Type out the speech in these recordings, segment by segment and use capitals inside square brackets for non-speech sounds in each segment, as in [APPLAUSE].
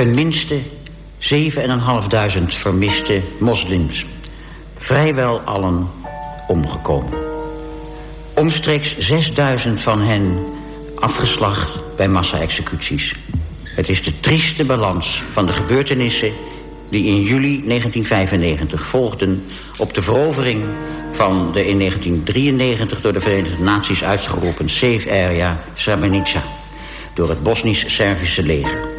ten minste 7.500 vermiste moslims. Vrijwel allen omgekomen. Omstreeks 6000 van hen afgeslacht bij massa-executies. Het is de trieste balans van de gebeurtenissen... die in juli 1995 volgden op de verovering van de in 1993 door de Verenigde Naties uitgeroepen Safe Area Srebrenica door het Bosnisch-Servische leger.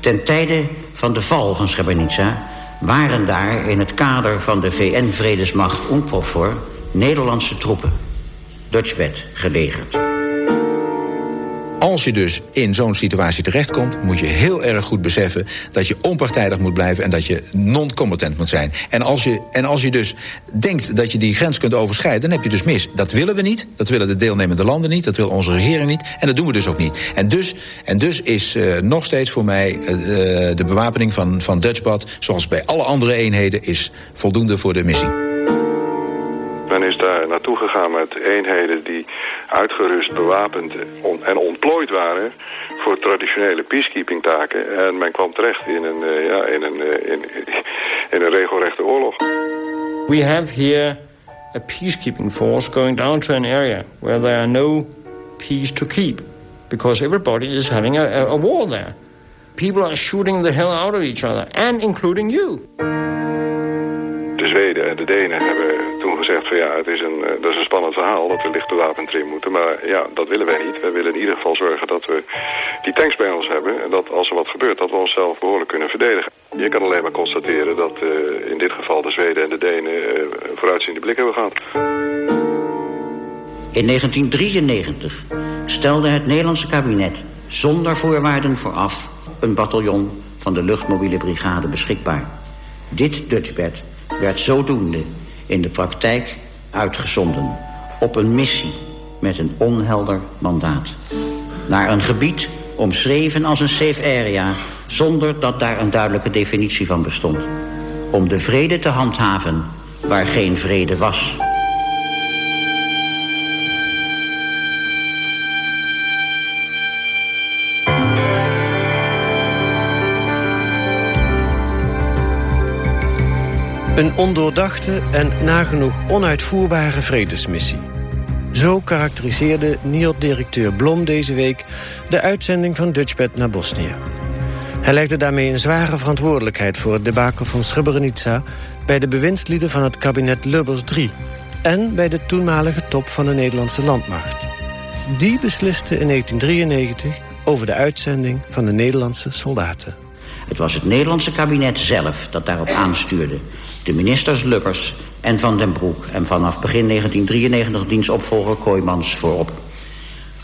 Ten tijde van de val van Srebrenica waren daar in het kader van de VN-vredesmacht UNPROFOR Nederlandse troepen, Dutchbed, gelegerd. Als je dus in zo'n situatie terechtkomt, moet je heel erg goed beseffen dat je onpartijdig moet blijven en dat je non-combatant moet zijn. En als, je, en als je dus denkt dat je die grens kunt overschrijden, dan heb je dus mis. Dat willen we niet, dat willen de deelnemende landen niet, dat wil onze regering niet en dat doen we dus ook niet. En dus, en dus is uh, nog steeds voor mij uh, de bewapening van, van Dutchbad, zoals bij alle andere eenheden, is voldoende voor de missie. Men is daar naartoe gegaan met eenheden die uitgerust, bewapend en ontplooid waren voor traditionele peacekeeping taken. En men kwam terecht in een, uh, ja, in een, uh, in, [LAUGHS] in een regelrechte oorlog. We have here a peacekeeping force going down to an area where there are no peace to keep. Because everybody is having a, a war there. People are shooting the hell out of each other, and including you. De Zweden en de Denen hebben toen gezegd van ja, het is een, dat is een spannend verhaal dat we licht bewapend erin moeten. Maar ja, dat willen wij niet. Wij willen in ieder geval zorgen dat we die tanks bij ons hebben. En dat als er wat gebeurt, dat we onszelf behoorlijk kunnen verdedigen. Je kan alleen maar constateren dat uh, in dit geval de Zweden en de Denen uh, vooruitziende blik hebben gehad. In 1993 stelde het Nederlandse kabinet zonder voorwaarden vooraf... een bataljon van de luchtmobiele brigade beschikbaar. Dit Dutchbed werd zodoende in de praktijk uitgezonden... op een missie met een onhelder mandaat. Naar een gebied omschreven als een safe area... zonder dat daar een duidelijke definitie van bestond. Om de vrede te handhaven waar geen vrede was... Een ondoordachte en nagenoeg onuitvoerbare vredesmissie. Zo karakteriseerde NIOD-directeur Blom deze week... de uitzending van Dutchbed naar Bosnië. Hij legde daarmee een zware verantwoordelijkheid... voor het debakel van Srebrenica... bij de bewindslieden van het kabinet Lubbers III... en bij de toenmalige top van de Nederlandse landmacht. Die besliste in 1993 over de uitzending van de Nederlandse soldaten. Het was het Nederlandse kabinet zelf dat daarop aanstuurde de ministers Lubbers en Van den Broek... en vanaf begin 1993 dienstopvolger Kooijmans voorop.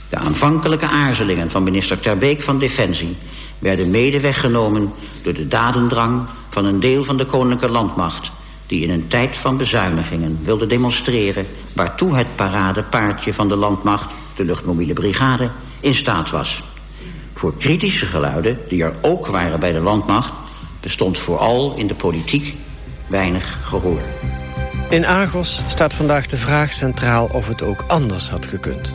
De aanvankelijke aarzelingen van minister Terbeek van Defensie... werden mede weggenomen door de dadendrang van een deel van de koninklijke landmacht... die in een tijd van bezuinigingen wilde demonstreren... waartoe het paradepaardje van de landmacht, de luchtmobiele brigade, in staat was. Voor kritische geluiden, die er ook waren bij de landmacht... bestond vooral in de politiek weinig gehoor. In Argos staat vandaag de vraag centraal of het ook anders had gekund.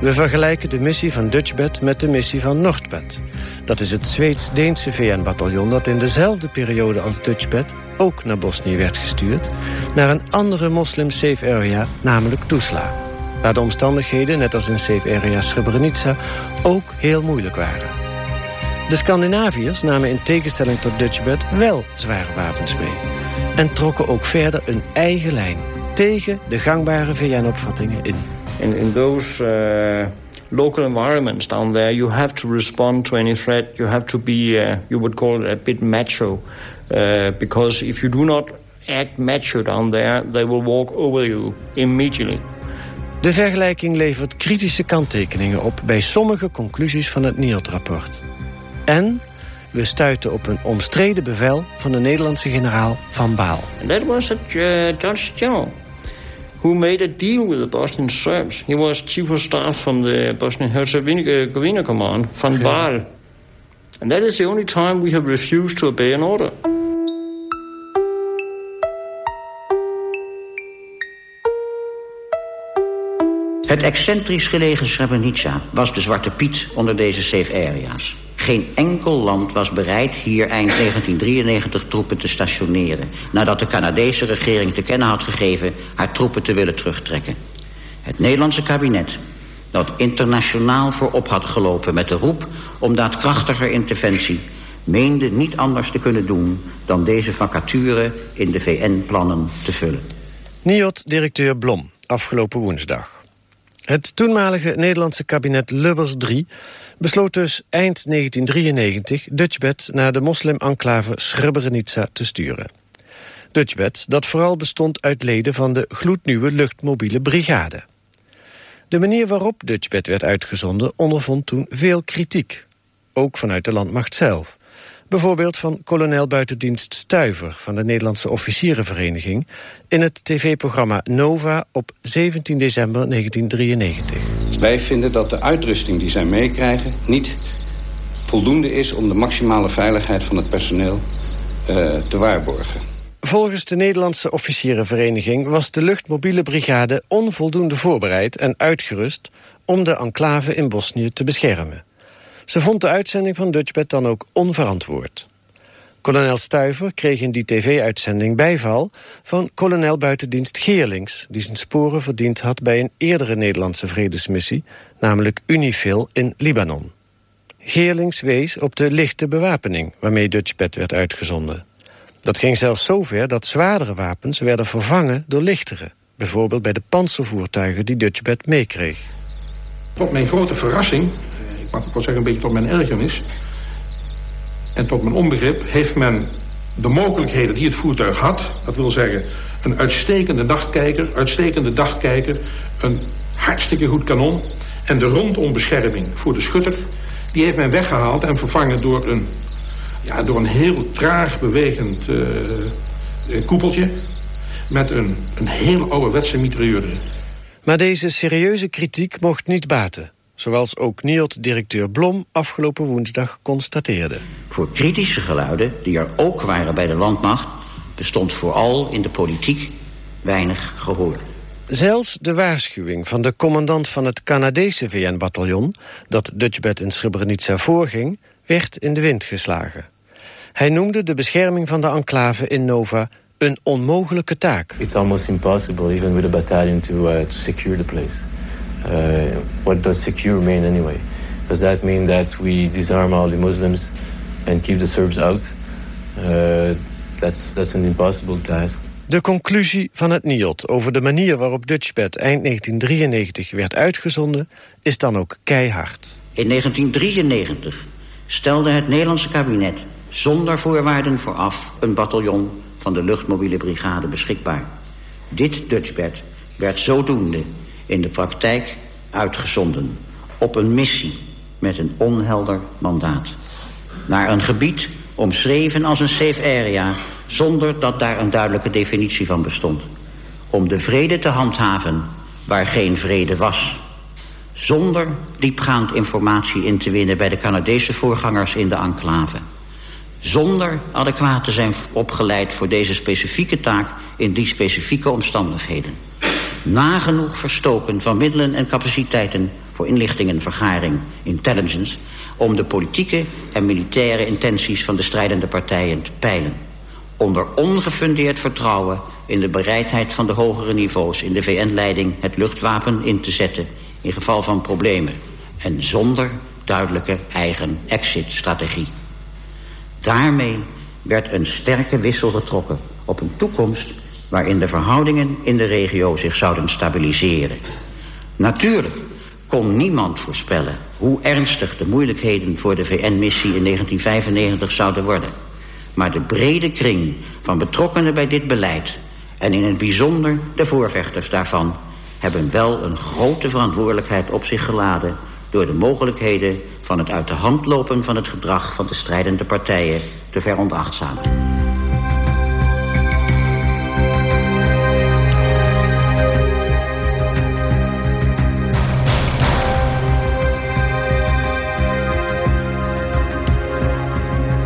We vergelijken de missie van Dutchbed met de missie van Nordbed. Dat is het Zweeds-Deense VN-bataljon dat in dezelfde periode als Dutchbed ook naar Bosnië werd gestuurd, naar een andere moslim-safe area, namelijk Tuzla. Waar de omstandigheden, net als in safe area Srebrenica, ook heel moeilijk waren. De Scandinaviërs namen in tegenstelling tot Dutchbed wel zware wapens mee en trokken ook verder een eigen lijn tegen de gangbare VN-opvattingen in. In, in those uh, local environments down there, you have to respond to any threat. You have to be, uh, you would call it a bit macho. Uh, because if you do not act macho down there, they will walk over you immediately. De vergelijking levert kritische kanttekeningen op bij sommige conclusies van het NIOD-rapport. En we stuiten op een omstreden bevel van de Nederlandse generaal Van Baal. And that was a uh, Dutch general who made a deal with the Bosnian Serbs. He was chief of staff from the Bosnian-Herzegovina command, Van Baal. And that is the only time we have refused to obey an order. Het excentrisch gelegen Srebrenica was de Zwarte Piet onder deze safe areas. Geen enkel land was bereid hier eind 1993 troepen te stationeren... nadat de Canadese regering te kennen had gegeven... haar troepen te willen terugtrekken. Het Nederlandse kabinet, dat internationaal voorop had gelopen... met de roep om daadkrachtiger interventie... meende niet anders te kunnen doen dan deze vacature in de VN-plannen te vullen. NIOT-directeur Blom, afgelopen woensdag. Het toenmalige Nederlandse kabinet Lubbers III besloot dus eind 1993 Dutchbed naar de moslim-enclave Srebrenica te sturen. Dutchbed, dat vooral bestond uit leden van de gloednieuwe luchtmobiele brigade. De manier waarop Dutchbed werd uitgezonden ondervond toen veel kritiek. Ook vanuit de landmacht zelf. Bijvoorbeeld van kolonel buitendienst Stuiver van de Nederlandse Officierenvereniging in het tv-programma Nova op 17 december 1993. Wij vinden dat de uitrusting die zij meekrijgen niet voldoende is om de maximale veiligheid van het personeel uh, te waarborgen. Volgens de Nederlandse officierenvereniging was de luchtmobiele brigade onvoldoende voorbereid en uitgerust om de enclave in Bosnië te beschermen. Ze vond de uitzending van Dutchbed dan ook onverantwoord. Kolonel Stuiver kreeg in die tv-uitzending bijval van kolonel buitendienst Geerlings... die zijn sporen verdiend had bij een eerdere Nederlandse vredesmissie... namelijk Unifil in Libanon. Geerlings wees op de lichte bewapening waarmee Dutchbed werd uitgezonden. Dat ging zelfs zover dat zwaardere wapens werden vervangen door lichtere. Bijvoorbeeld bij de panzervoertuigen die Dutchbed meekreeg. Tot mijn grote verrassing mag ik wel zeggen, een beetje tot mijn ergernis... en tot mijn onbegrip, heeft men de mogelijkheden die het voertuig had... dat wil zeggen, een uitstekende dagkijker, uitstekende dagkijker... een hartstikke goed kanon en de rondombescherming voor de schutter... die heeft men weggehaald en vervangen door een, ja, door een heel traag bewegend uh, koepeltje... met een, een heel ouderwetse mitrailleur Maar deze serieuze kritiek mocht niet baten zoals ook NIOT-directeur Blom afgelopen woensdag constateerde. Voor kritische geluiden, die er ook waren bij de landmacht... bestond vooral in de politiek weinig gehoor. Zelfs de waarschuwing van de commandant van het Canadese VN-bataljon... dat Dutchbed in Srebrenica voorging, werd in de wind geslagen. Hij noemde de bescherming van de enclave in Nova een onmogelijke taak. It's almost impossible, even with a battalion, to, uh, to secure the place. Uh, what does secure mean anyway? Does that mean that we disarm all the Muslims and keep the Serbs out? Uh, that's, that's an impossible task. De conclusie van het NIOT over de manier waarop Dutchbed eind 1993 werd uitgezonden... is dan ook keihard. In 1993 stelde het Nederlandse kabinet zonder voorwaarden vooraf... een bataljon van de luchtmobiele brigade beschikbaar. Dit Dutchbed werd zodoende in de praktijk uitgezonden op een missie met een onhelder mandaat. Naar een gebied omschreven als een safe area... zonder dat daar een duidelijke definitie van bestond. Om de vrede te handhaven waar geen vrede was. Zonder diepgaand informatie in te winnen... bij de Canadese voorgangers in de enclave. Zonder adequaat te zijn opgeleid voor deze specifieke taak... in die specifieke omstandigheden nagenoeg verstoken van middelen en capaciteiten voor inlichtingenvergaring, intelligence, om de politieke en militaire intenties van de strijdende partijen te peilen. Onder ongefundeerd vertrouwen in de bereidheid van de hogere niveaus in de VN-leiding het luchtwapen in te zetten in geval van problemen en zonder duidelijke eigen exit-strategie. Daarmee werd een sterke wissel getrokken op een toekomst waarin de verhoudingen in de regio zich zouden stabiliseren. Natuurlijk kon niemand voorspellen hoe ernstig de moeilijkheden voor de VN-missie in 1995 zouden worden. Maar de brede kring van betrokkenen bij dit beleid... en in het bijzonder de voorvechters daarvan... hebben wel een grote verantwoordelijkheid op zich geladen... door de mogelijkheden van het uit de hand lopen van het gedrag van de strijdende partijen te veronachtzamen.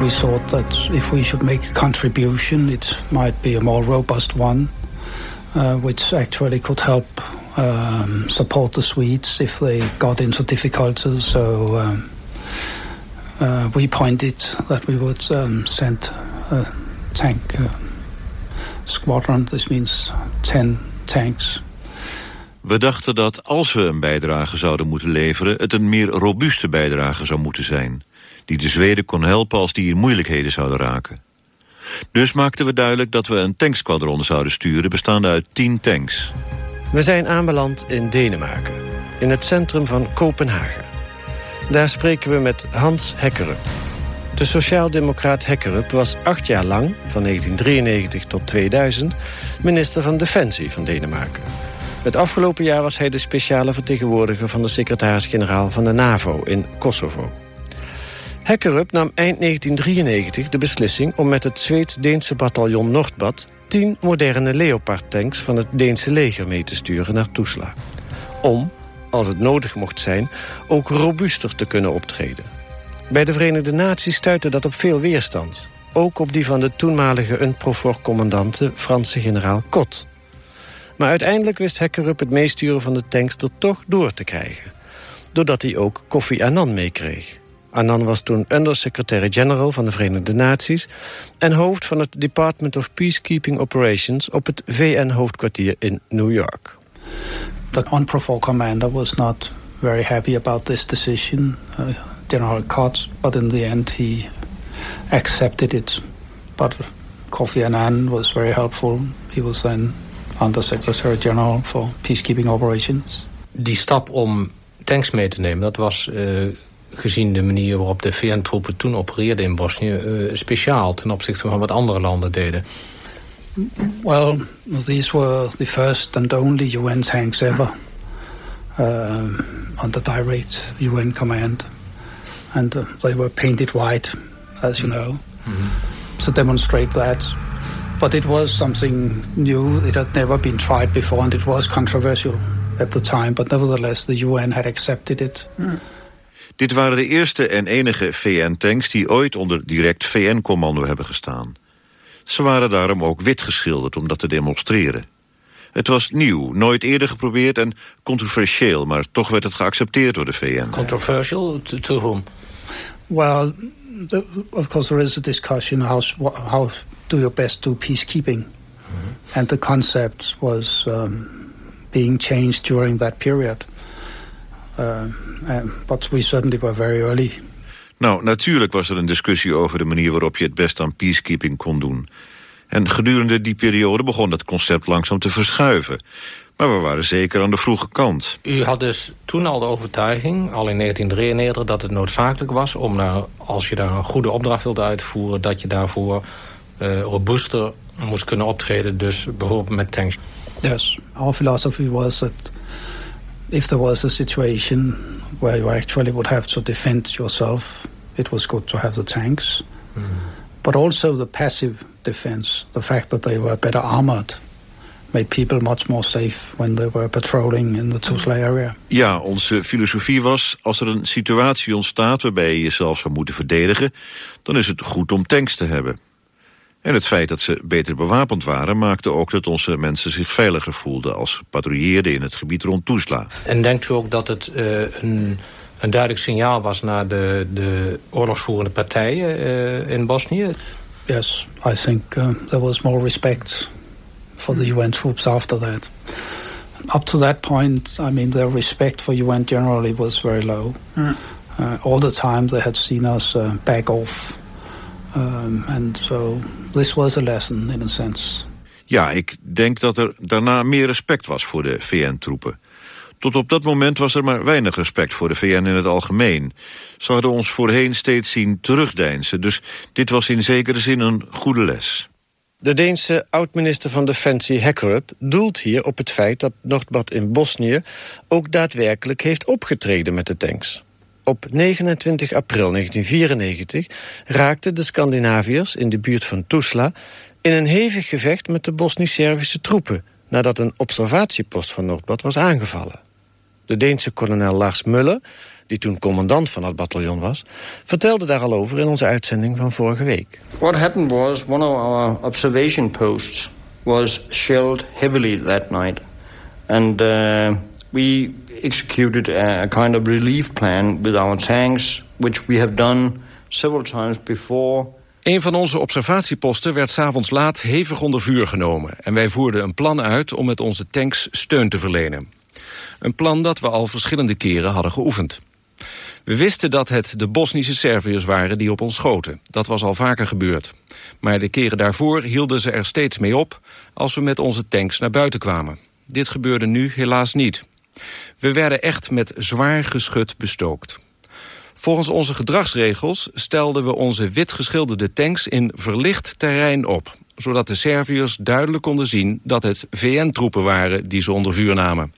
We thought that if we should make a contribution, it might be a more robust one, uh, which actually could help um, support the Swedes if they got into difficulties. So um, uh, we pointed that we would um, send a tank uh, squadron. This means 10 tanks. We dachten dat als we een bijdrage zouden moeten leveren... het een meer robuuste bijdrage zou moeten zijn... die de Zweden kon helpen als die in moeilijkheden zouden raken. Dus maakten we duidelijk dat we een tanksquadron zouden sturen... bestaande uit 10 tanks. We zijn aanbeland in Denemarken, in het centrum van Kopenhagen. Daar spreken we met Hans Hekkerup. De sociaaldemocraat Hekkerup was acht jaar lang, van 1993 tot 2000... minister van Defensie van Denemarken. Het afgelopen jaar was hij de speciale vertegenwoordiger... van de secretaris-generaal van de NAVO in Kosovo. Hekkerup nam eind 1993 de beslissing om met het Zweeds-Deense bataljon Nordbad... tien moderne Leopard-tanks van het Deense leger mee te sturen naar Tuzla. Om, als het nodig mocht zijn, ook robuuster te kunnen optreden. Bij de Verenigde Naties stuitte dat op veel weerstand. Ook op die van de toenmalige UNPROFOR-commandante Franse generaal Kot. Maar uiteindelijk wist Hekkerup het meesturen van de tanks er toch door te krijgen. Doordat hij ook Kofi Annan meekreeg. Annan was toen undersecretary-general van de Verenigde Naties... en hoofd van het Department of Peacekeeping Operations... op het VN-hoofdkwartier in New York. The UNPROFOR commander was not very happy about this decision, uh, General Koch, but in the end he accepted it. But Kofi Annan was very helpful. He was then Undersecretary-General for Peacekeeping Operations. Die stap om tanks mee te nemen, dat was uh, gezien de manier waarop de VN-troepen toen opereerden in Bosnië... Uh, speciaal ten opzichte van wat andere landen deden. Well, these were the first and only UN tanks ever uh, under direct UN command. And uh, they were painted white, as you know, mm -hmm. to demonstrate that. But it was something new. It had never been tried before, and it was controversial at the time. But nevertheless, the UN had accepted it. Mm. Dit waren de eerste en enige VN-tanks die ooit onder direct VN-commando hebben gestaan. Ze waren daarom ook wit geschilderd om dat te demonstreren. Het was nieuw, nooit eerder geprobeerd en controversieel... maar toch werd het geaccepteerd door de VN. Controversial? To, to whom? Well, the, of course there is a discussion how, how do your best do peacekeeping. Mm -hmm. And the concept was um, being changed during that period. Uh, but we certainly were very early. Nou, natuurlijk was er een discussie over de manier waarop je het best aan peacekeeping kon doen. En gedurende die periode begon dat concept langzaam te verschuiven. Maar we waren zeker aan de vroege kant. U had dus toen al de overtuiging, al in 1993, dat het noodzakelijk was... om nou, als je daar een goede opdracht wilde uitvoeren... dat je daarvoor uh, robuuster moest kunnen optreden, dus bijvoorbeeld met tanks. Yes, our philosophy was that if there was a situation where you actually would have to defend yourself, it was good to have the tanks. Mm. But also the passive defense, the fact that they were better armored, made people much more safe when they were patrolling in the Tuzla area. Ja, onze filosofie was, als er een situatie ontstaat waarbij je jezelf zou moeten verdedigen, dan is het goed om tanks te hebben. En het feit dat ze beter bewapend waren... maakte ook dat onze mensen zich veiliger voelden... als ze patrouilleerden in het gebied rond Tuzla. En denkt u ook dat het uh, een, een, duidelijk signaal was... naar de, de oorlogsvoerende partijen uh, in Bosnië? Yes, I think uh, there was more respect for the UN troops after that. Up to that point, I mean, their respect for UN generally was very low. Mm. all the time they had seen us back off Um, and so this was a lesson in a sense. Ja, ik denk dat er daarna meer respect was voor de VN-troepen. Tot op dat moment was er maar weinig respect voor de VN in het algemeen. Ze hadden ons voorheen steeds zien terugdeinzen, dus dit was in zekere zin een goede les. De Deense oud-minister van Defensie Hekkerup doelt hier op het feit dat Nordbad in Bosnië ook daadwerkelijk heeft opgetreden met de tanks. Op 29 april 1994 raakten de Scandinaviërs in de buurt van Tuzla... in een hevig gevecht met de Bosnisch-Servische troepen... nadat een observatiepost van Noordbad was aangevallen. De Deense kolonel Lars Muller, die toen commandant van het bataljon was... vertelde daar al over in onze uitzending van vorige week. What happened was one of our observation posts was shelled heavily that night. And uh, we executed a kind of relief plan with our tanks, which we have done several times before. Een van onze observatieposten werd s'avonds laat hevig onder vuur genomen... en wij voerden een plan uit om met onze tanks steun te verlenen. Een plan dat we al verschillende keren hadden geoefend. We wisten dat het de Bosnische Serviërs waren die op ons schoten. Dat was al vaker gebeurd. Maar de keren daarvoor hielden ze er steeds mee op... als we met onze tanks naar buiten kwamen. Dit gebeurde nu helaas niet. We werden echt met zwaar geschut bestookt. Volgens onze gedragsregels stelden we onze wit geschilderde tanks in verlicht terrein op, zodat de Serviërs duidelijk konden zien dat het VN-troepen waren die ze onder vuur namen.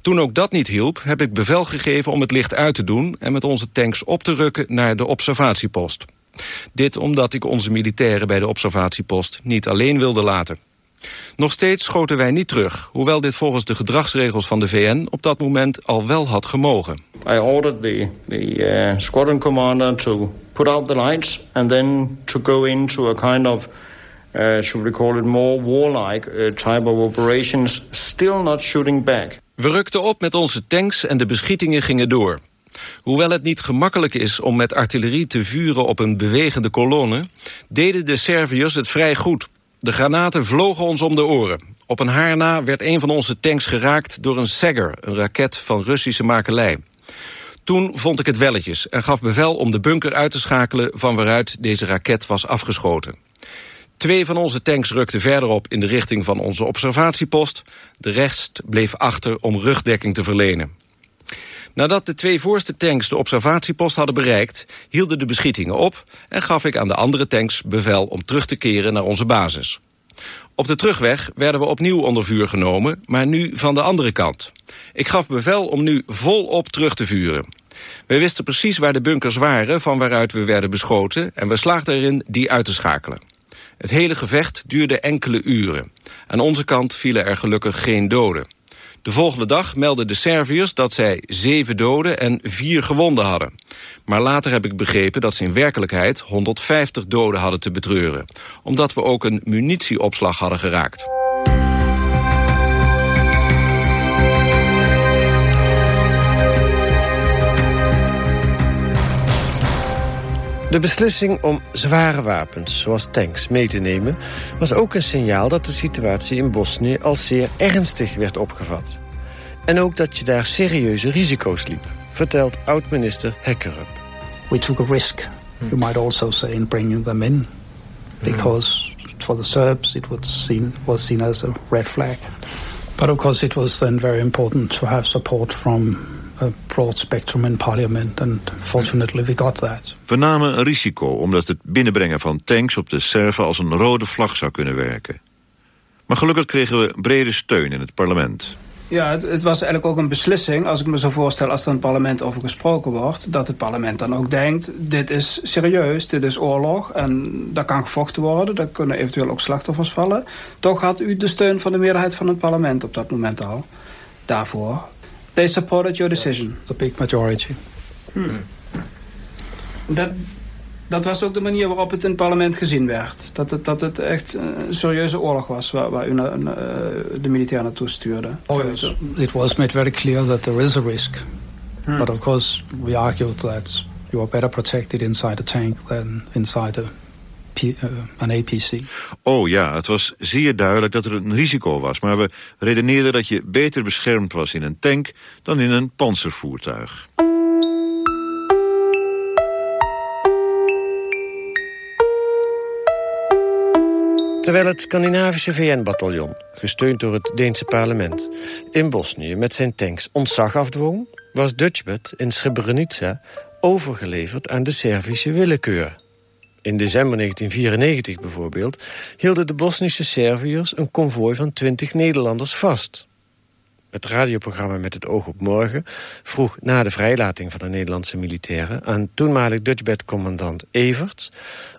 Toen ook dat niet hielp, heb ik bevel gegeven om het licht uit te doen... en met onze tanks op te rukken naar de observatiepost. Dit omdat ik onze militairen bij de observatiepost niet alleen wilde laten. Nog steeds schoten wij niet terug, hoewel dit volgens de gedragsregels van de VN op dat moment al wel had gemogen. I ordered the, the uh, squadron commander to put out the lights and then to go into a kind of, uh, should we call it more warlike uh, type of operations, still not shooting back. We rukten op met onze tanks en de beschietingen gingen door. Hoewel het niet gemakkelijk is om met artillerie te vuren op een bewegende kolonne... deden de Serviërs het vrij goed. De granaten vlogen ons om de oren. Op een haar na werd een van onze tanks geraakt door een Sagger... een raket van Russische makelij. Toen vond ik het welletjes en gaf bevel om de bunker uit te schakelen... van waaruit deze raket was afgeschoten. Twee van onze tanks rukten verderop in de richting van onze observatiepost. De rest bleef achter om rugdekking te verlenen. Nadat de twee voorste tanks de observatiepost hadden bereikt... hielden de beschietingen op en gaf ik aan de andere tanks bevel om terug te keren naar onze basis. Op de terugweg werden we opnieuw onder vuur genomen, maar nu van de andere kant. Ik gaf bevel om nu volop terug te vuren. We wisten precies waar de bunkers waren van waaruit we werden beschoten... en we slaagden erin die uit te schakelen. Het hele gevecht duurde enkele uren. Aan onze kant vielen er gelukkig geen doden. De volgende dag meldden de Serviërs dat zij zeven doden en vier gewonden hadden. Maar later heb ik begrepen dat ze in werkelijkheid 150 doden hadden te betreuren. Omdat we ook een munitieopslag hadden geraakt. De beslissing om zware wapens, zoals tanks, mee te nemen... was ook een signaal dat de situatie in Bosnië als zeer ernstig werd opgevat. En ook dat je daar serieuze risico's liep, vertelt oud-minister Hekkerup. We took a risk, you might also say, in bringing them in. Because for the Serbs it was seen, was seen as a red flag. But of course it was then very important to have support from a broad spectrum in parliament and fortunately we got that. We namen een risico omdat het binnenbrengen van tanks op de Serven als een rode vlag zou kunnen werken. Maar gelukkig kregen we brede steun in het parlement. Ja, het, het, was eigenlijk ook een beslissing, als ik me zo voorstel... als er in het parlement over gesproken wordt... dat het parlement dan ook denkt, dit is serieus, dit is oorlog... en daar kan gevochten worden, daar kunnen eventueel ook slachtoffers vallen. Toch had u de steun van de meerderheid van het parlement op dat moment al. Daarvoor They supported your decision. The big majority. Hmm. Dat, dat was ook de manier waarop het in het parlement gezien werd. Dat het, dat het echt een serieuze oorlog was waar, waar u na, uh, de militair naartoe stuurde. Oh, yes. It was made very clear that there is a risk. Hmm. But of course we argued that you are better protected inside a tank than inside a een uh, APC. Oh ja, het was zeer duidelijk dat er een risico was. Maar we redeneerden dat je beter beschermd was in een tank dan in een panzervoertuig. Terwijl het Scandinavische VN-bataljon, gesteund door het Deense parlement... in Bosnië met zijn tanks ontzag afdwong... was Dutchbed in Srebrenica overgeleverd aan de Servische willekeur. In december 1994 bijvoorbeeld hielden de Bosnische Serviërs een konvooi van 20 Nederlanders vast. Het radioprogramma Met het oog op morgen vroeg na de vrijlating van de Nederlandse militairen aan toenmalig Dutchbed-commandant Everts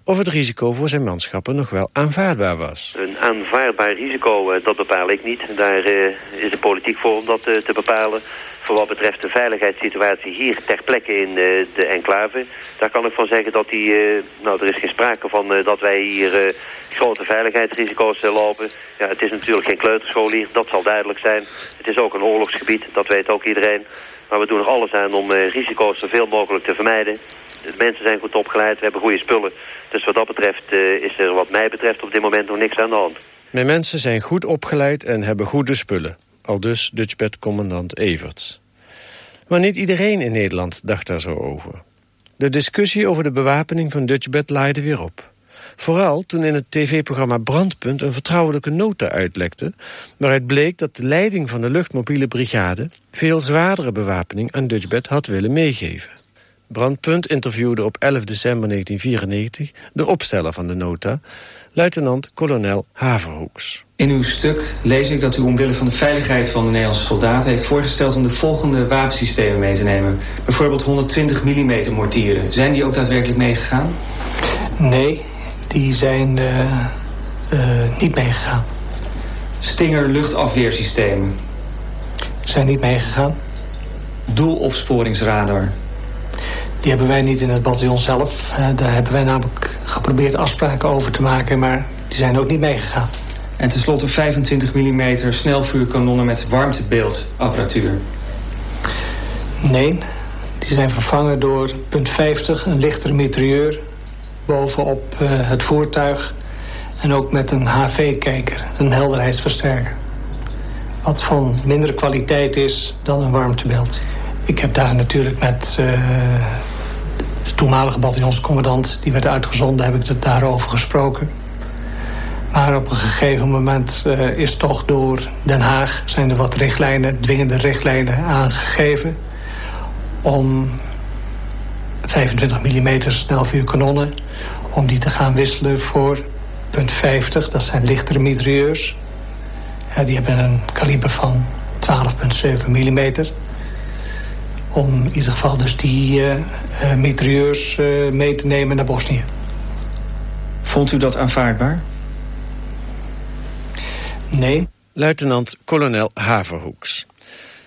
of het risico voor zijn manschappen nog wel aanvaardbaar was. Een aanvaardbaar risico, eh, dat bepaal ik niet. Daar eh, is de politiek voor om dat eh, te bepalen. Voor wat betreft de veiligheidssituatie hier ter plekke in de enclave... daar kan ik van zeggen dat die... nou, er is geen sprake van dat wij hier grote veiligheidsrisico's lopen. Ja, het is natuurlijk geen kleuterschool hier, dat zal duidelijk zijn. Het is ook een oorlogsgebied, dat weet ook iedereen. Maar we doen er alles aan om risico's zoveel mogelijk te vermijden. de mensen zijn goed opgeleid, we hebben goede spullen. Dus wat dat betreft is er wat mij betreft op dit moment nog niks aan de hand. Mijn mensen zijn goed opgeleid en hebben goede spullen. Al dus Dutchbed-commandant Everts. Maar niet iedereen in Nederland dacht daar zo over. De discussie over de bewapening van Dutchbed laaide weer op. Vooral toen in het tv-programma Brandpunt een vertrouwelijke nota uitlekte... waaruit bleek dat de leiding van de luchtmobiele brigade... veel zwaardere bewapening aan Dutchbed had willen meegeven. Brandpunt interviewde op 11 december 1994 de opsteller van de nota... luitenant-kolonel Haverhoeks. In uw stuk lees ik dat u omwille van de veiligheid van de Nederlandse soldaten... heeft voorgesteld om de volgende wapensystemen mee te nemen. Bijvoorbeeld 120 mm mortieren. Zijn die ook daadwerkelijk meegegaan? Nee, die zijn uh, uh, niet meegegaan. Stinger luchtafweersystemen? Zijn niet meegegaan. Doelopsporingsradar? Die hebben wij niet in het bataljon zelf. Uh, daar hebben wij namelijk geprobeerd afspraken over te maken... maar die zijn ook niet meegegaan. En tenslotte 25 mm snelvuurkanonnen met warmtebeeldapparatuur? Nee, die zijn vervangen door punt 50, een lichtere mitrailleur bovenop uh, het voertuig. En ook met een HV-kijker, een helderheidsversterker. Wat van mindere kwaliteit is dan een warmtebeeld. Ik heb daar natuurlijk met uh, de toenmalige bataljonscommandant... die werd uitgezonden, heb ik het daarover gesproken. Maar op een gegeven moment uh, is toch door Den Haag... zijn er wat richtlijnen, dwingende richtlijnen aangegeven... om 25 mm snelvuurkanonnen om die te gaan wisselen voor punt 50. Dat zijn lichtere mitrailleurs. Die hebben een kaliber van 12,7 mm. Om in ieder geval dus die uh, mee te nemen naar Bosnië. Vond u dat aanvaardbaar? Nee. Luitenant-kolonel Haverhoeks.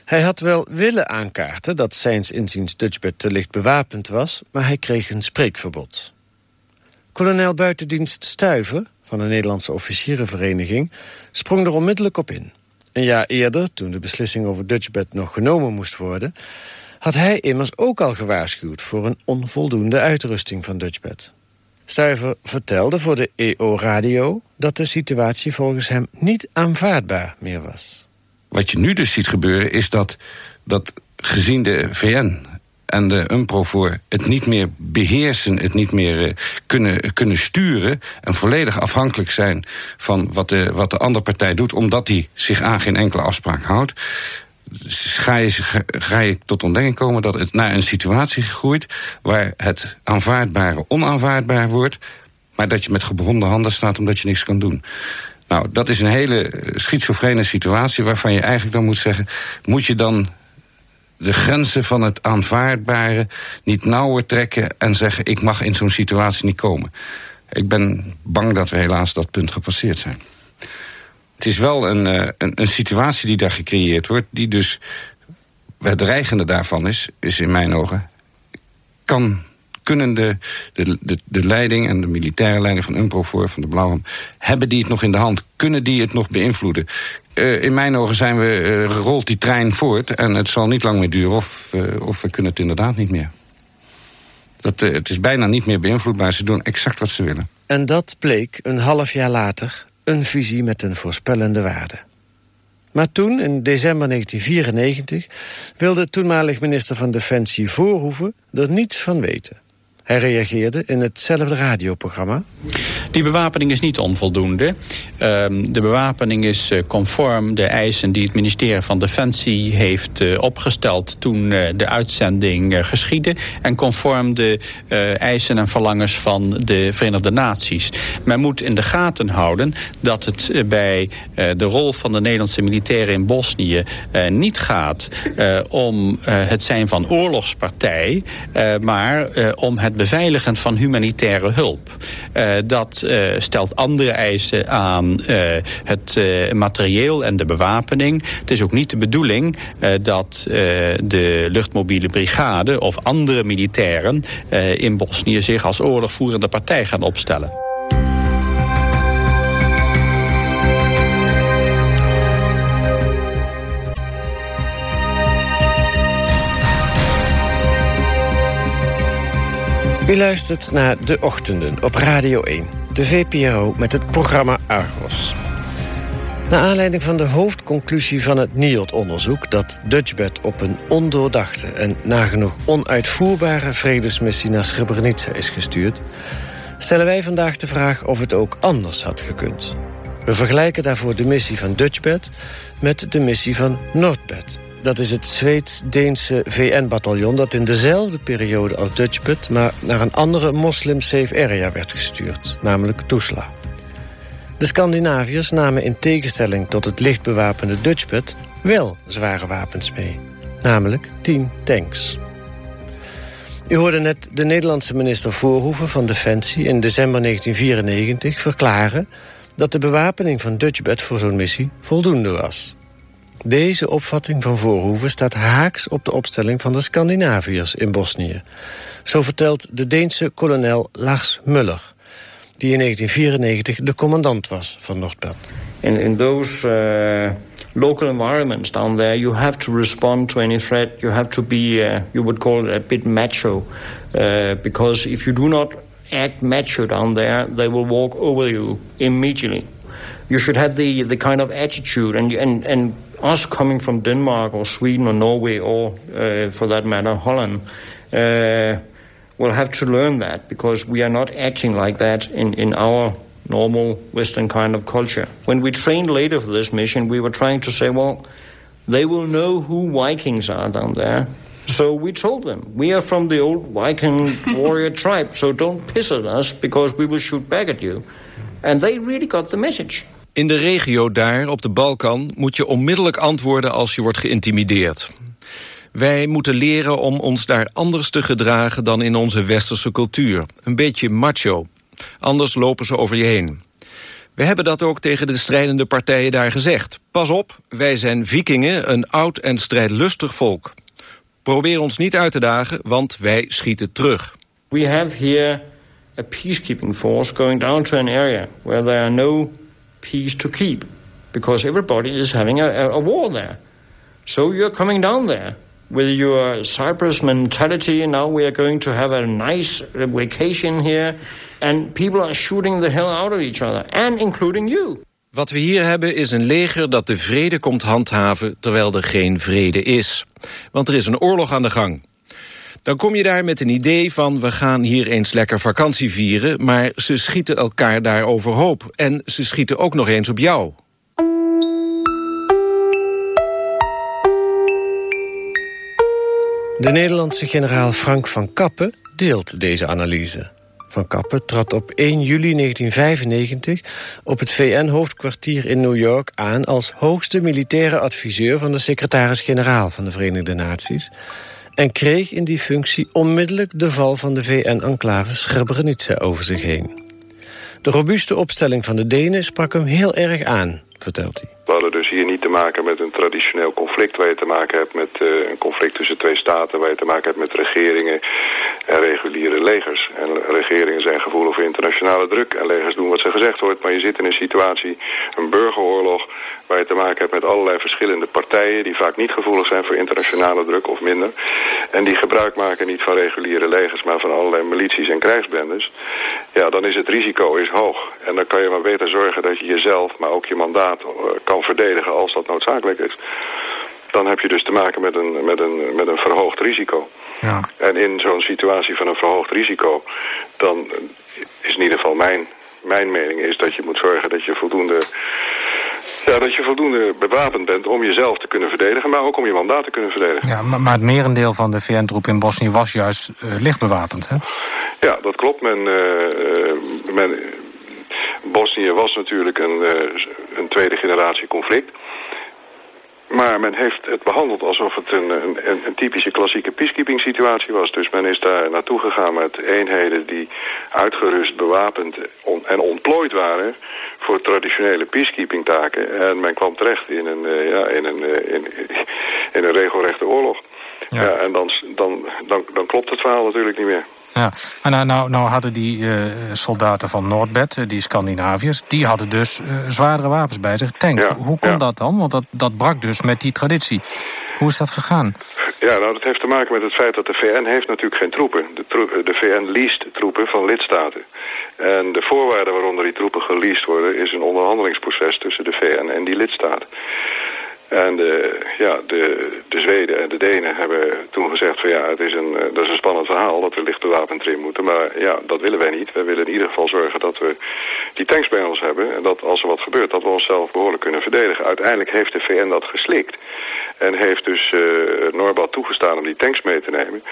Hij had wel willen aankaarten dat zijns inziens Dutchbed te licht bewapend was... maar hij kreeg een spreekverbod. Kolonel buitendienst Stuiver van de Nederlandse officierenvereniging sprong er onmiddellijk op in. Een jaar eerder, toen de beslissing over Dutchbed nog genomen moest worden... had hij immers ook al gewaarschuwd voor een onvoldoende uitrusting van Dutchbed. Stuiver vertelde voor de EO-radio dat de situatie volgens hem niet aanvaardbaar meer was. Wat je nu dus ziet gebeuren is dat, dat gezien de VN en de UNPROFOR het niet meer beheersen, het niet meer uh, kunnen, kunnen sturen en volledig afhankelijk zijn van wat de, wat de andere partij doet, omdat die zich aan geen enkele afspraak houdt. Ga je, ga tot ontdekking komen dat het naar een situatie groeit waar het aanvaardbare onaanvaardbaar wordt, maar dat je met gebonden handen staat omdat je niks kan doen. Nou, dat is een hele schizofrene situatie waarvan je eigenlijk dan moet zeggen: moet je dan de grenzen van het aanvaardbare niet nauwer trekken en zeggen: ik mag in zo'n situatie niet komen. Ik ben bang dat we helaas dat punt gepasseerd zijn. Het is wel een, eh, een, een situatie die daar gecreëerd wordt, die dus. Het dreigende daarvan is, is in mijn ogen. Kan kunnen de, de, de, leiding en de militaire leiding van UNPROFOR, van de Blauwhelm... hebben die het nog in de hand? Kunnen die het nog beïnvloeden? Uh, in mijn ogen zijn we, uh, rolt die trein voort... en het zal niet lang meer duren of, of we kunnen het inderdaad niet meer. Dat, het is bijna niet meer beïnvloedbaar. Ze doen exact wat ze willen. En dat bleek een half jaar later een visie met een voorspellende waarde. Maar toen, in december 1994, wilde toenmalig minister van Defensie Voorhoeven er niets van weten. Hij reageerde in hetzelfde radioprogramma. Die bewapening is niet onvoldoende. Um, de bewapening is uh, conform de eisen die het ministerie van Defensie heeft uh, opgesteld toen uh, de uitzending geschiedde. En conform de eisen en verlangens van de Verenigde Naties. Men moet in de gaten houden dat het bij de rol van de Nederlandse militairen in Bosnië niet gaat om het zijn van oorlogspartij, maar om het beveiligen van humanitaire hulp. Uh, dat uh, stelt andere eisen aan uh, het materieel en de bewapening. Het is ook niet de bedoeling dat de luchtmobiele brigade of andere militairen in Bosnië zich als oorlogvoerende partij gaan opstellen. U luistert naar De Ochtenden op Radio 1, de VPRO met het programma Argos. Naar aanleiding van de hoofdconclusie van het NIOD-onderzoek... dat Dutchbed op een ondoordachte en nagenoeg onuitvoerbare vredesmissie naar Srebrenica is gestuurd... stellen wij vandaag de vraag of het ook anders had gekund. We vergelijken daarvoor de missie van Dutchbed met de missie van Noordbed. Dat is het Zweeds-Deense VN-bataljon dat in dezelfde periode als Dutchbed... maar naar een andere moslim-safe area werd gestuurd, namelijk Tuzla. De Scandinaviërs namen in tegenstelling tot het lichtbewapende Dutchbed... wel zware wapens mee, namelijk 10 tanks. U hoorde net de Nederlandse minister Voorhoeven van Defensie... in december 1994 verklaren dat de bewapening van Dutchbed voor zo'n missie voldoende was. Deze opvatting van Voorhoeven staat haaks op de opstelling van de Scandinaviërs in Bosnië. Zo vertelt de Deense kolonel Lars Muller, die in 1994 de commandant was van Noordbad. In, in those uh, local environments down there, you have to respond to any threat. You have to be, uh, you would call it a bit macho. Uh, because if you do not act macho down there, they will walk over you immediately. You should have the, the kind of attitude and, and, and us coming from Denmark or Sweden or Norway or, uh, for that matter, Holland, uh, will have to learn that because we are not acting like that in, in our normal Western kind of culture. When we trained later for this mission, we were trying to say, well, they will know who Vikings are down there. So we told them, we are from the old Viking warrior tribe, so don't piss at us because we will shoot back at you. And they really got the message. In de regio daar, op de Balkan, moet je onmiddellijk antwoorden als je wordt geïntimideerd. Wij moeten leren om ons daar anders te gedragen dan in onze westerse cultuur. Een beetje macho. Anders lopen ze over je heen. We hebben dat ook tegen de strijdende partijen daar gezegd. Pas op, wij zijn vikingen, een oud en strijdlustig volk. Probeer ons niet uit te dagen, want wij schieten terug. We have here a peacekeeping force going down to an area where there are no peace to keep. Because everybody is having a, a war there. So you're coming down there with your Cyprus mentality. Now we are going to have a nice vacation here. And people are shooting the hell out of each other. And including you. Wat we hier hebben is een leger dat de vrede komt handhaven... terwijl er geen vrede is. Want er is een oorlog aan de gang. Dan kom je daar met een idee van... we gaan hier eens lekker vakantie vieren... maar ze schieten elkaar daar overhoop. En ze schieten ook nog eens op jou. De Nederlandse generaal Frank van Kappen deelt deze analyse. Van Kappen trad op 1 juli 1995 op het VN-hoofdkwartier in New York aan... als hoogste militaire adviseur van de secretaris-generaal van de Verenigde Naties... en kreeg in die functie onmiddellijk de val van de VN-enclave Srebrenica over zich heen. De robuuste opstelling van de Denen sprak hem heel erg aan, vertelt hij. We hadden dus hier niet te maken met een traditioneel conflict... waar je te maken hebt met uh, een conflict tussen twee staten... waar je te maken hebt met regeringen en reguliere legers. En regeringen zijn gevoelig voor internationale druk... en legers doen wat ze gezegd wordt. Maar je zit in een situatie, een burgeroorlog... waar je te maken hebt met allerlei verschillende partijen... die vaak niet gevoelig zijn voor internationale druk of minder. En die gebruik maken niet van reguliere legers... maar van allerlei milities en krijgsbendes. Ja, dan is het risico is hoog. En dan kan je maar beter zorgen dat je jezelf, maar ook je mandaat... Uh, kan verdedigen als dat noodzakelijk is. Dan heb je dus te maken met een, met een, met een verhoogd risico. Ja. En in zo'n situatie van een verhoogd risico... dan is in ieder geval mijn, mijn mening is dat je moet zorgen dat je voldoende... Ja, dat je voldoende bewapend bent om jezelf te kunnen verdedigen... maar ook om je mandaat te kunnen verdedigen. Ja, maar, maar het merendeel van de VN-troep in Bosnië was juist uh, licht bewapend, hè? Ja, dat klopt. Men, uh, men, Bosnië was natuurlijk een, uh, een tweede generatie conflict. Maar men heeft het behandeld alsof het een, een, een typische klassieke peacekeeping situatie was. Dus men is daar naartoe gegaan met eenheden die uitgerust, bewapend on, en ontplooid waren voor traditionele peacekeeping taken. En men kwam terecht in een, uh, ja, in een, uh, in, in een regelrechte oorlog. Ja. ja en dan, dan, dan, dan klopt het verhaal natuurlijk niet meer. Ja, maar nou, nou, nou hadden die uh, soldaten van Noordbed, uh, die Scandinaviërs... die hadden dus uh, zwaardere wapens bij zich, tanks. Ja, Hoe kon ja. dat dan? Want dat, dat brak dus met die traditie. Hoe is dat gegaan? Ja, nou dat heeft te maken met het feit dat de VN heeft natuurlijk geen troepen. De, de VN leest troepen van lidstaten. En de voorwaarden waaronder die troepen geleased worden... is een onderhandelingsproces tussen de VN en die lidstaten. En de, ja, de, de Zweden en de Denen hebben toen gezegd van ja, het is een, eh, dat is een spannend verhaal dat we lichte wapens erin moeten. Maar ja, dat willen wij niet. Wij willen in ieder geval zorgen dat we die tanks bij ons hebben. En dat als er wat gebeurt, dat we onszelf behoorlijk kunnen verdedigen. Uiteindelijk heeft de VN dat geslikt. En heeft dus uh, toegestaan om die tanks mee te nemen.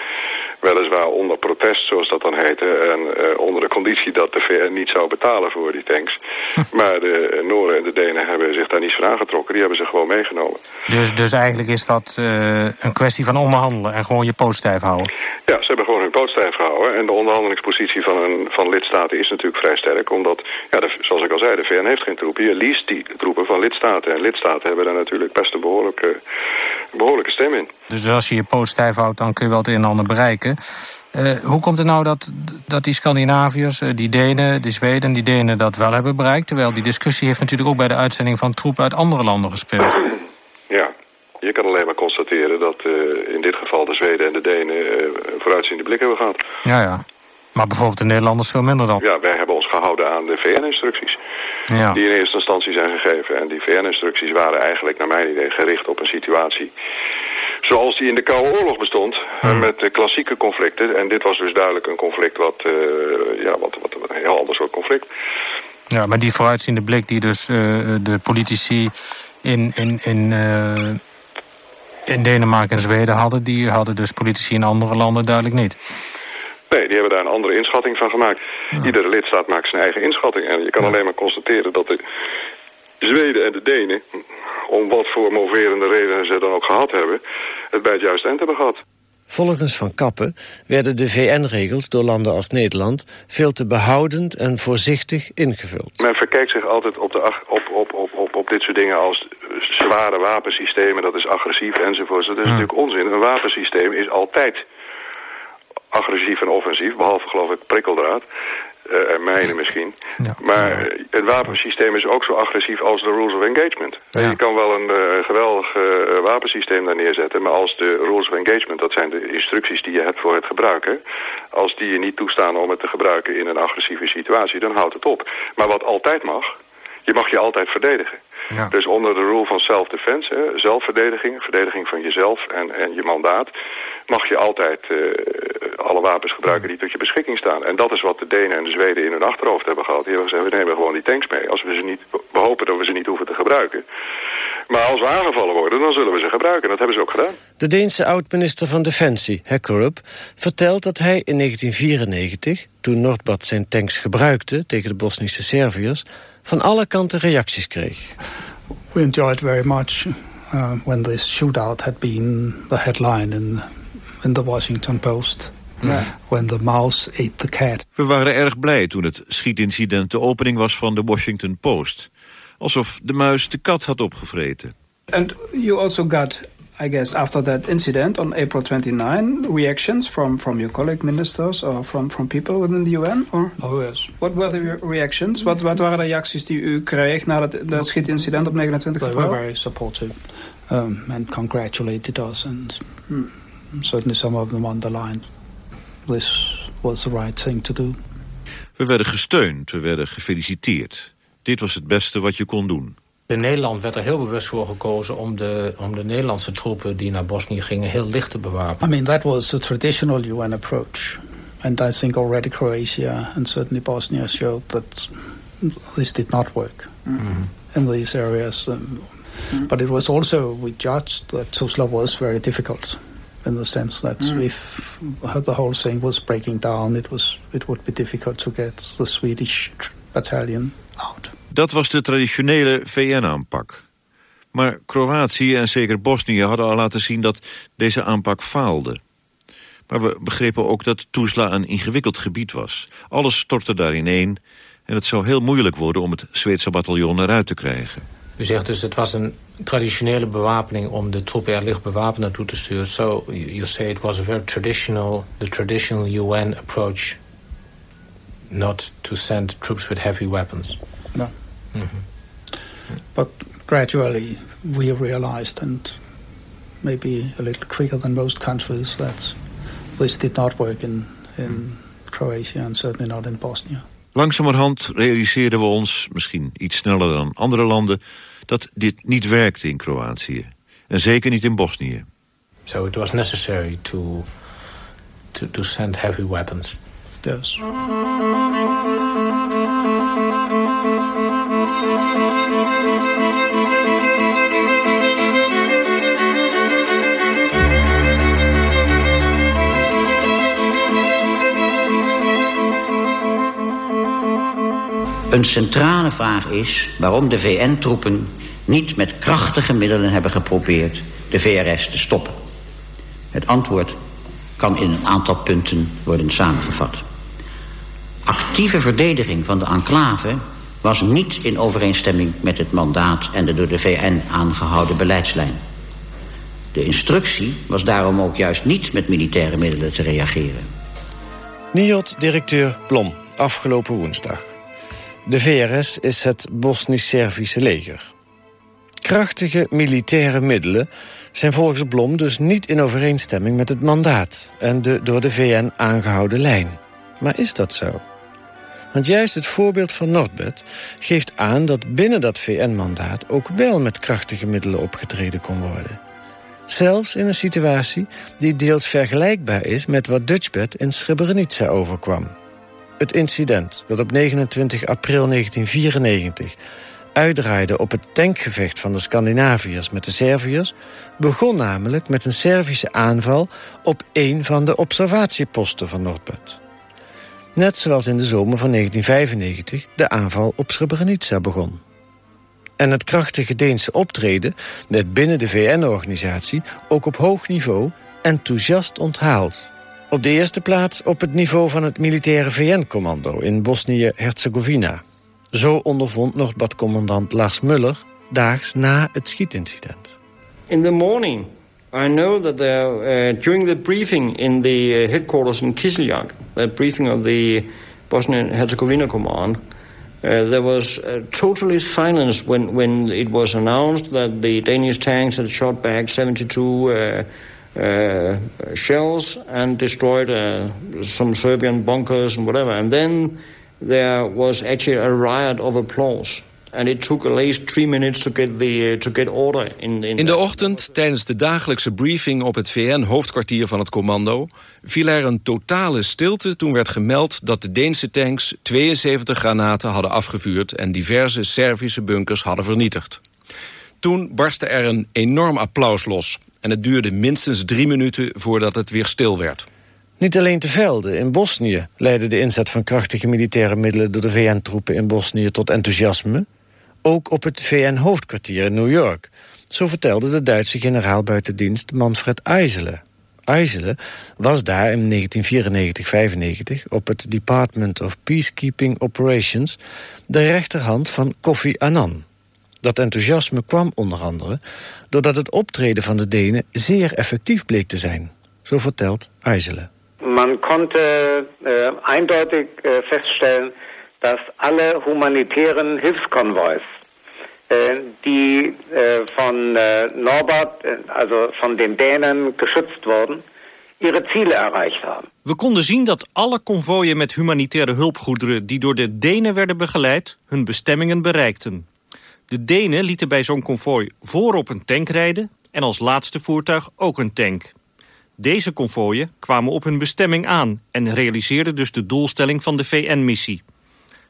Weliswaar onder protest, zoals dat dan heette. En uh, onder de conditie dat de VN niet zou betalen voor die tanks. [LAUGHS] maar de Noren en de Denen hebben zich daar niet van aangetrokken. Die hebben ze gewoon meegenomen. Dus, dus eigenlijk is dat uh, een kwestie van onderhandelen en gewoon je poot stijf houden? Ja, ze hebben gewoon hun poot stijf gehouden. En de onderhandelingspositie van, een, van lidstaten is natuurlijk vrij sterk. Omdat, ja, de, zoals ik al zei, de VN heeft geen troepen. Je leest die troepen van lidstaten. En lidstaten hebben daar natuurlijk best een behoorlijke, behoorlijke stem in. Dus als je je poot stijf houdt, dan kun je wel het een en ander bereiken. Uh, hoe komt het nou dat, dat die Scandinaviërs, uh, die Denen, die Zweden... die Denen dat wel hebben bereikt? Terwijl die discussie heeft natuurlijk ook bij de uitzending van troepen uit andere landen gespeeld. Ja, je kan alleen maar constateren dat uh, in dit geval de Zweden en de Denen een vooruitziende blik hebben gehad. Ja, ja. Maar bijvoorbeeld de Nederlanders veel minder dan. Ja, wij hebben ons gehouden aan de VN-instructies. Ja. Die in eerste instantie zijn gegeven. En die VN-instructies waren eigenlijk naar mijn idee gericht op een situatie zoals die in de Koude Oorlog bestond. Hmm. Met de klassieke conflicten. En dit was dus duidelijk een conflict wat, uh, ja, wat, wat, wat, een heel ander soort conflict. Ja, maar die vooruitziende blik die dus uh, de politici in, in, in, uh, in Denemarken en Zweden hadden... die hadden dus politici in andere landen duidelijk niet. Nee, die hebben daar een andere inschatting van gemaakt. Ja. Iedere lidstaat maakt zijn eigen inschatting. En je kan ja. alleen maar constateren dat de Zweden en de Denen... om wat voor moverende redenen ze dan ook gehad hebben... het bij het juiste eind hebben gehad. Volgens Van Kappen werden de VN-regels door landen als Nederland... veel te behoudend en voorzichtig ingevuld. Men verkijkt zich altijd op, de, op, op, op, op, op dit soort dingen als zware wapensystemen... dat is agressief enzovoort. Dat is natuurlijk onzin. Een wapensysteem is altijd agressief en offensief, behalve geloof ik prikkeldraad. Uh, en mijnen misschien. Ja. Maar het wapensysteem is ook zo agressief als de rules of engagement. Ja. Je kan wel een uh, geweldig uh, wapensysteem daar neerzetten... maar als de rules of engagement, dat zijn de instructies die je hebt voor het gebruiken... als die je niet toestaan om het te gebruiken in een agressieve situatie... dan houdt het op. Maar wat altijd mag, je mag je altijd verdedigen. Ja. Dus onder de rule van self-defense, zelfverdediging, verdediging van jezelf en, en je mandaat, mag je altijd uh, alle wapens gebruiken die tot je beschikking staan. En dat is wat de Denen en de Zweden in hun achterhoofd hebben gehad. Die hebben gezegd, we nemen gewoon die tanks mee. Als we ze niet, we hopen dat we ze niet hoeven te gebruiken. Maar als we aangevallen worden, dan zullen we ze gebruiken. Dat hebben ze ook gedaan. De Deense oud-minister van Defensie, Hekkerup, vertelt dat hij in 1994... toen Noordbad zijn tanks gebruikte tegen de Bosnische Serviërs... van alle kanten reacties kreeg. We enjoyed very much uh, when this shootout had been the headline in, in the Washington Post. Ja. When the mouse ate the cat. We waren erg blij toen het schietincident de opening was van de Washington Post. Alsof de muis de kat had opgevreten. And you also got I guess after that incident on April 29, reactions from, from your colleague ministers or from, from people within the UN? Or oh yes. What were the reactions? Wat, wat waren de reacties die u kreeg na dat, dat schietincident op 29 They were very supportive um, and congratulated us and hmm, certainly some of them underlined this was the right thing to do. We werden gesteund, we werden gefeliciteerd. Dit was het beste wat je kon doen. In Nederland werd er heel bewust voor gekozen om de, om de Nederlandse troepen die naar Bosnië gingen heel licht te bewapenen. I mean, that was the traditional UN approach. And I think already Croatia and certainly Bosnia showed that this did not work mm -hmm. in these areas. Um, mm -hmm. But it was also, we judged that Tuzla was very difficult in the sense that mm. if the whole thing was breaking down, it, was, it would be difficult to get the Swedish battalion out. Dat was de traditionele VN-aanpak. Maar Kroatië en zeker Bosnië hadden al laten zien dat deze aanpak faalde. Maar we begrepen ook dat Tuzla een ingewikkeld gebied was. Alles stortte daar ineen en het zou heel moeilijk worden om het Zweedse bataljon eruit te krijgen. U zegt dus het was een traditionele bewapening om de troepen er licht bewapend naartoe te sturen. So you say it was a very traditional, the traditional UN approach not to send troops with heavy weapons. No. Mm -hmm. But gradually we realized and maybe a little quicker than most countries. That this did not work in, in Croatia and certainly not in Bosnia. Langzamerhand realiseerden we ons, misschien iets sneller dan andere landen... dat dit niet werkte in Kroatië. En zeker niet in Bosnië. So it was necessary to, to, to send heavy weapons. Yes. Een centrale vraag is waarom de VN-troepen niet met krachtige middelen hebben geprobeerd de VRS te stoppen. Het antwoord kan in een aantal punten worden samengevat. Actieve verdediging van de enclave was niet in overeenstemming met het mandaat en de door de VN aangehouden beleidslijn. De instructie was daarom ook juist niet met militaire middelen te reageren. NIOD-directeur Blom, afgelopen woensdag. De VRS is het Bosnisch-Servische leger. Krachtige militaire middelen zijn volgens Blom dus niet in overeenstemming met het mandaat en de door de VN aangehouden lijn. Maar is dat zo? Want juist het voorbeeld van Noordbed geeft aan dat binnen dat VN-mandaat ook wel met krachtige middelen opgetreden kon worden. Zelfs in een situatie die deels vergelijkbaar is met wat Dutchbed in Srebrenica overkwam. Het incident dat op 29 april 1994 uitdraaide op het tankgevecht van de Scandinaviërs met de Serviërs, begon namelijk met een Servische aanval op een van de observatieposten van Noordbed. Net zoals in de zomer van 1995 de aanval op Srebrenica begon. En het krachtige Deense optreden werd binnen de VN-organisatie ook op hoog niveau enthousiast onthaald. Op de eerste plaats op het niveau van het militaire VN-commando in Bosnië-Herzegovina. Zo ondervond Noordbad-commandant Lars Muller daags na het schietincident. In the morning, I know that there, uh, during the briefing in the uh, headquarters in Kislyak, the briefing of the Bosnian-Herzegovina command, uh, there was uh, totally silence when, when it was announced that the Danish tanks had shot back 72 uh, uh, shells and destroyed uh, some Serbian bunkers and whatever. And then there was actually a riot of applause. And it took at least three minutes to get, the, uh, to get order. In, in, in de ochtend, tijdens de dagelijkse briefing op het VN-hoofdkwartier van het commando... viel er een totale stilte toen werd gemeld dat de Deense tanks 72 granaten hadden afgevuurd... en diverse Servische bunkers hadden vernietigd. Toen barstte er een enorm applaus los. En het duurde minstens drie minuten voordat het weer stil werd. Niet alleen te velden. In Bosnië leidde de inzet van krachtige militaire middelen... door de VN-troepen in Bosnië tot enthousiasme. Ook op het VN-hoofdkwartier in New York. Zo vertelde de Duitse generaal buitendienst Manfred Eisele. Eisele was daar in 1994-95 op het Department of Peacekeeping Operations... de rechterhand van Kofi Annan. Dat enthousiasme kwam onder andere doordat het optreden van de Denen zeer effectief bleek te zijn. Zo vertelt Eisele. Man konnte äh, eindeutig äh, feststellen, dass alle humanitären Hilfskonvois, äh, die von äh, Norbert, also von den Dänen geschützt wurden, ihre Ziele erreicht haben. We konden zien dat alle konvooien met humanitaire hulpgoederen... die door de Denen werden begeleid, hun bestemmingen bereikten. De Denen lieten bij zo'n konvooi voorop een tank rijden... en als laatste voertuig ook een tank. Deze konvooien kwamen op hun bestemming aan... en realiseerden dus de doelstelling van de VN-missie.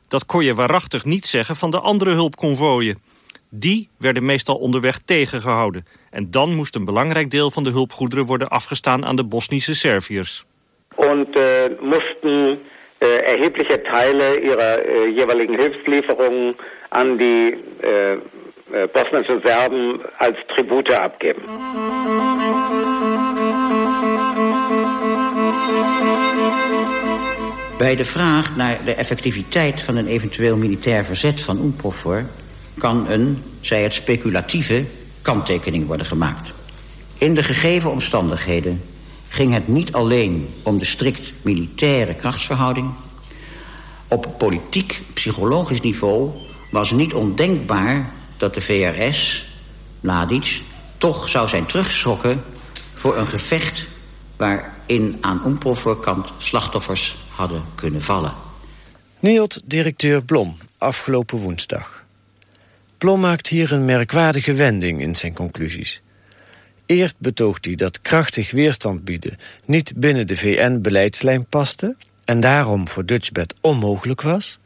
Dat kon je waarachtig niet zeggen van de andere hulpkonvooien. Die werden meestal onderweg tegengehouden. En dan moest een belangrijk deel van de hulpgoederen worden afgestaan aan de Bosnische Serviërs. En uh, moesten uh, erhebliche Teile ihrer uh, jeweiligen Hilfslieferungen an die uh, bosnische Serben als Tribute abgeben. Bij de vraag naar de effectiviteit van een eventueel militair verzet van UNPROFOR... kan een, zij het speculatieve, kanttekening worden gemaakt. In de gegeven omstandigheden ging het niet alleen om de strikt militaire krachtsverhouding. Op politiek, psychologisch niveau was niet ondenkbaar dat de VRS, Mladic, toch zou zijn teruggeschrokken voor een gevecht... waarin aan Oemproforkant slachtoffers hadden kunnen vallen. Nielt directeur Blom, afgelopen woensdag. Blom maakt hier een merkwaardige wending in zijn conclusies. Eerst betoogt hij dat krachtig weerstand bieden niet binnen de VN-beleidslijn paste en daarom voor Dutchbed onmogelijk was.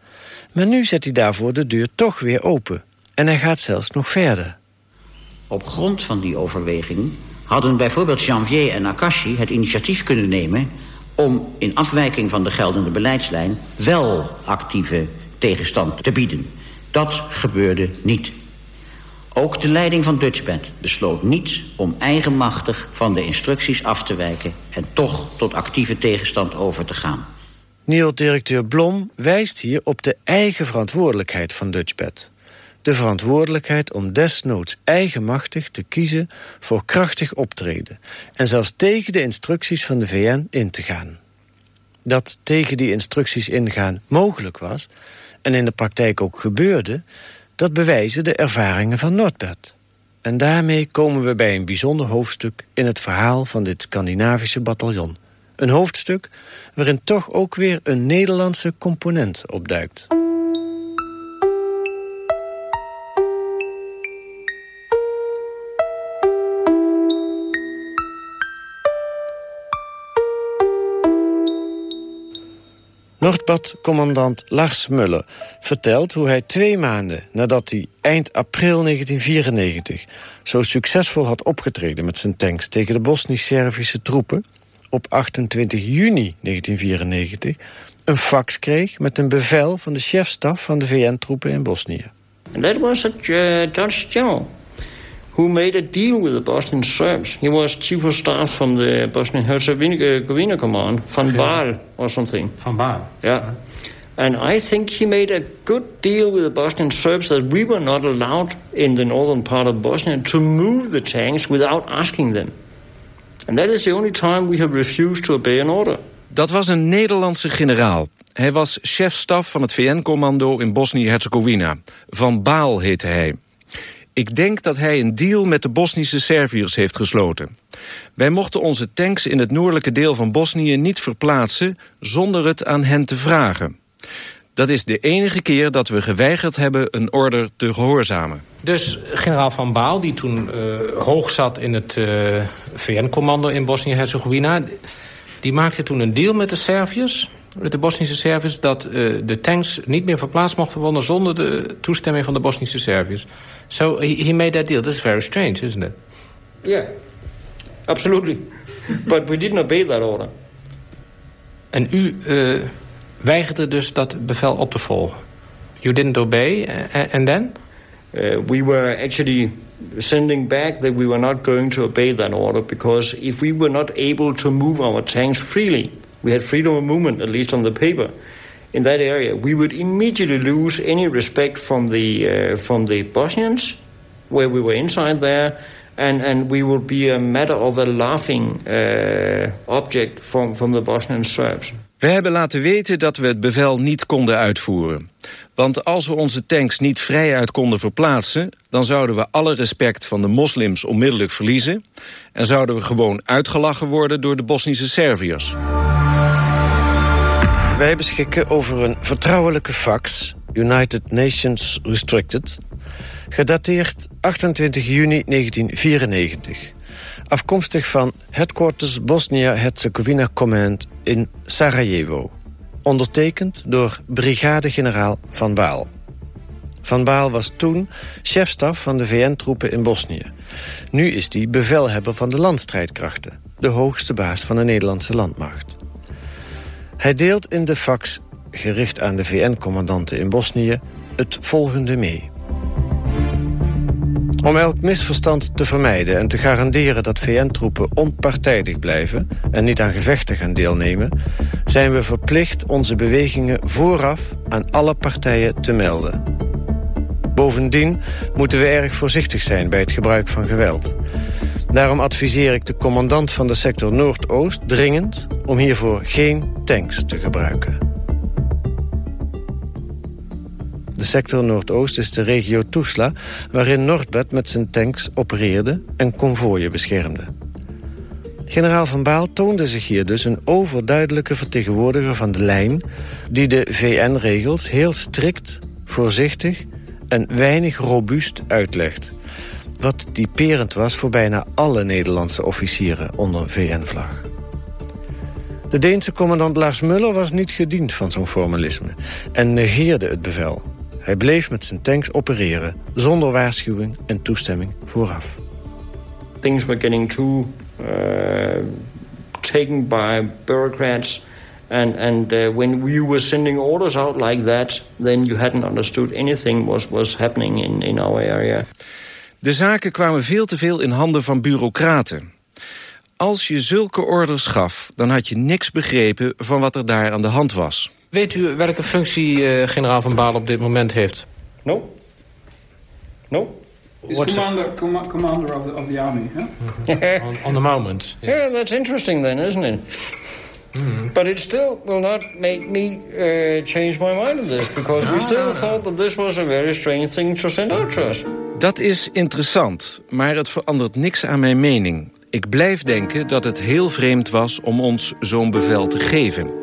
Maar nu zet hij daarvoor de deur toch weer open en hij gaat zelfs nog verder. Op grond van die overweging hadden bijvoorbeeld Janvier en Akashi het initiatief kunnen nemen om in afwijking van de geldende beleidslijn wel actieve tegenstand te bieden. Dat gebeurde niet. Ook de leiding van Dutchbed besloot niet om eigenmachtig van de instructies af te wijken... en toch tot actieve tegenstand over te gaan. Nieuw-directeur Blom wijst hier op de eigen verantwoordelijkheid van Dutchbed. De verantwoordelijkheid om desnoods eigenmachtig te kiezen voor krachtig optreden... en zelfs tegen de instructies van de VN in te gaan. Dat tegen die instructies ingaan mogelijk was... en in de praktijk ook gebeurde dat bewijzen de ervaringen van Noordbed. En daarmee komen we bij een bijzonder hoofdstuk in het verhaal van dit Scandinavische bataljon. Een hoofdstuk waarin toch ook weer een Nederlandse component opduikt. Noordbad-commandant Lars Muller vertelt hoe hij twee maanden nadat hij eind april 1994 zo succesvol had opgetreden met zijn tanks tegen de Bosnisch-Servische troepen, op 28 juni 1994 een fax kreeg met een bevel van de chefstaf van de VN-troepen in Bosnië. That was uh, Dutch general who made a deal with the Bosnian Serbs. He was chief of staff from the Bosnian Herzegovina command, Van Baal or something. Van Baal. Yeah. And I think he made a good deal with the Bosnian Serbs that we were not allowed in the northern part of Bosnia to move the tanks without asking them. And that is the only time we have refused to obey an order. Dat was een Nederlandse generaal. Hij was chefstaf van het VN-commando in Bosnië-Herzegovina. Van Baal heette hij. Ik denk dat hij een deal met de Bosnische Serviërs heeft gesloten. Wij mochten onze tanks in het noordelijke deel van Bosnië niet verplaatsen... zonder het aan hen te vragen. Dat is de enige keer dat we geweigerd hebben een order te gehoorzamen. Dus generaal Van Baal, die toen uh, hoog zat in het uh, VN-commando in Bosnië-Herzegovina... die maakte toen een deal met de Serviërs, met de Bosnische Serviërs... dat uh, de tanks niet meer verplaatst mochten worden zonder de toestemming van de Bosnische Serviërs. So he, he made that deal. That's very strange, isn't it? Yeah, absolutely. But we didn't obey that order. En u uh, weigerde dus dat bevel op te volgen. You didn't obey, and then? Uh, we were actually sending back that we were not going to obey that order because if we were not able to move our tanks freely, we had freedom of movement, at least on the paper, in that area, we would immediately lose any respect from the uh, from the Bosnians, where we were inside there, and and we would be a matter of a laughing uh, object from from the Bosnian Serbs. We hebben laten weten dat we het bevel niet konden uitvoeren. Want als we onze tanks niet vrijuit konden verplaatsen... dan zouden we alle respect van de moslims onmiddellijk verliezen... en zouden we gewoon uitgelachen worden door de Bosnische Serviërs. Wij beschikken over een vertrouwelijke fax, United Nations Restricted... gedateerd 28 juni 1994. Afkomstig van Headquarters Bosnia-Herzegovina Command in Sarajevo. Ondertekend door brigadegeneraal Van Baal. Van Baal was toen chefstaf van de VN-troepen in Bosnië. Nu is hij bevelhebber van de landstrijdkrachten... de hoogste baas van de Nederlandse landmacht. Hij deelt in de fax, gericht aan de VN-commandanten in Bosnië... het volgende mee. Om elk misverstand te vermijden en te garanderen dat VN-troepen onpartijdig blijven... en niet aan gevechten gaan deelnemen... zijn we verplicht onze bewegingen vooraf aan alle partijen te melden. Bovendien moeten we erg voorzichtig zijn bij het gebruik van geweld. Daarom adviseer ik de commandant van de sector Noordoost dringend... om hiervoor geen tanks te gebruiken. De sector Noordoost is de regio Tuzla... waarin Noordbed met zijn tanks opereerde en konvooien beschermde. Generaal Van Baal toonde zich hier dus een overduidelijke vertegenwoordiger van de lijn... die de VN-regels heel strikt, voorzichtig en weinig robuust uitlegt. Wat typerend was voor bijna alle Nederlandse officieren onder VN-vlag. De Deense commandant Lars Muller was niet gediend van zo'n formalisme... en negeerde het bevel. Hij bleef met zijn tanks opereren, zonder waarschuwing en toestemming vooraf. Things were getting too uh, taken by bureaucrats. And, and uh, when you were sending orders out like that, then you hadn't understood anything was, was happening in, in our area. De zaken kwamen veel te veel in handen van bureaucraten. Als je zulke orders gaf, dan had je niks begrepen van wat er daar aan de hand was. Weet u welke functie uh, generaal Van Baal op dit moment heeft? No. No. He's commander, com commander of the, of the army, huh? [LAUGHS] on, on, the moment. Yeah. yeah. that's interesting then, isn't it? Mm. But it still will not make me uh, change my mind on this... because ah. we still thought that this was a very strange thing to send out to us. Dat is interessant, maar het verandert niks aan mijn mening. Ik blijf denken dat het heel vreemd was om ons zo'n bevel te geven.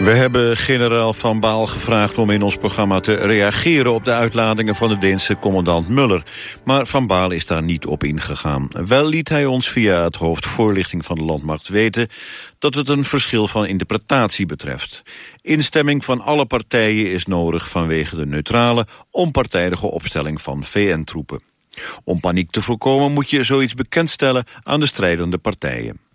We hebben generaal Van Baal gevraagd om in ons programma te reageren... op de uitladingen van de Deense commandant Muller. Maar Van Baal is daar niet op ingegaan. Wel liet hij ons via het hoofd voorlichting van de landmacht weten... dat het een verschil van interpretatie betreft. Instemming van alle partijen is nodig vanwege de neutrale, onpartijdige opstelling van VN-troepen. Om paniek te voorkomen moet je zoiets bekendstellen aan de strijdende partijen.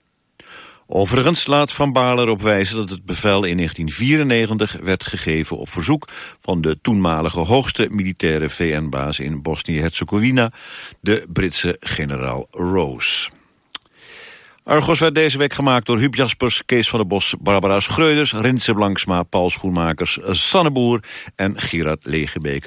Overigens laat Van Baal erop wijzen dat het bevel in 1994 werd gegeven op verzoek van de toenmalige hoogste militaire VN-baas in Bosnië-Herzegovina, de Britse generaal Rose. Argos werd deze week gemaakt door Huub Jaspers, Kees van der Bos, Barbara Schreuders, Rintse Blanksma, Paul Schoenmakers, Sanne Boer en Gerard Legebeke.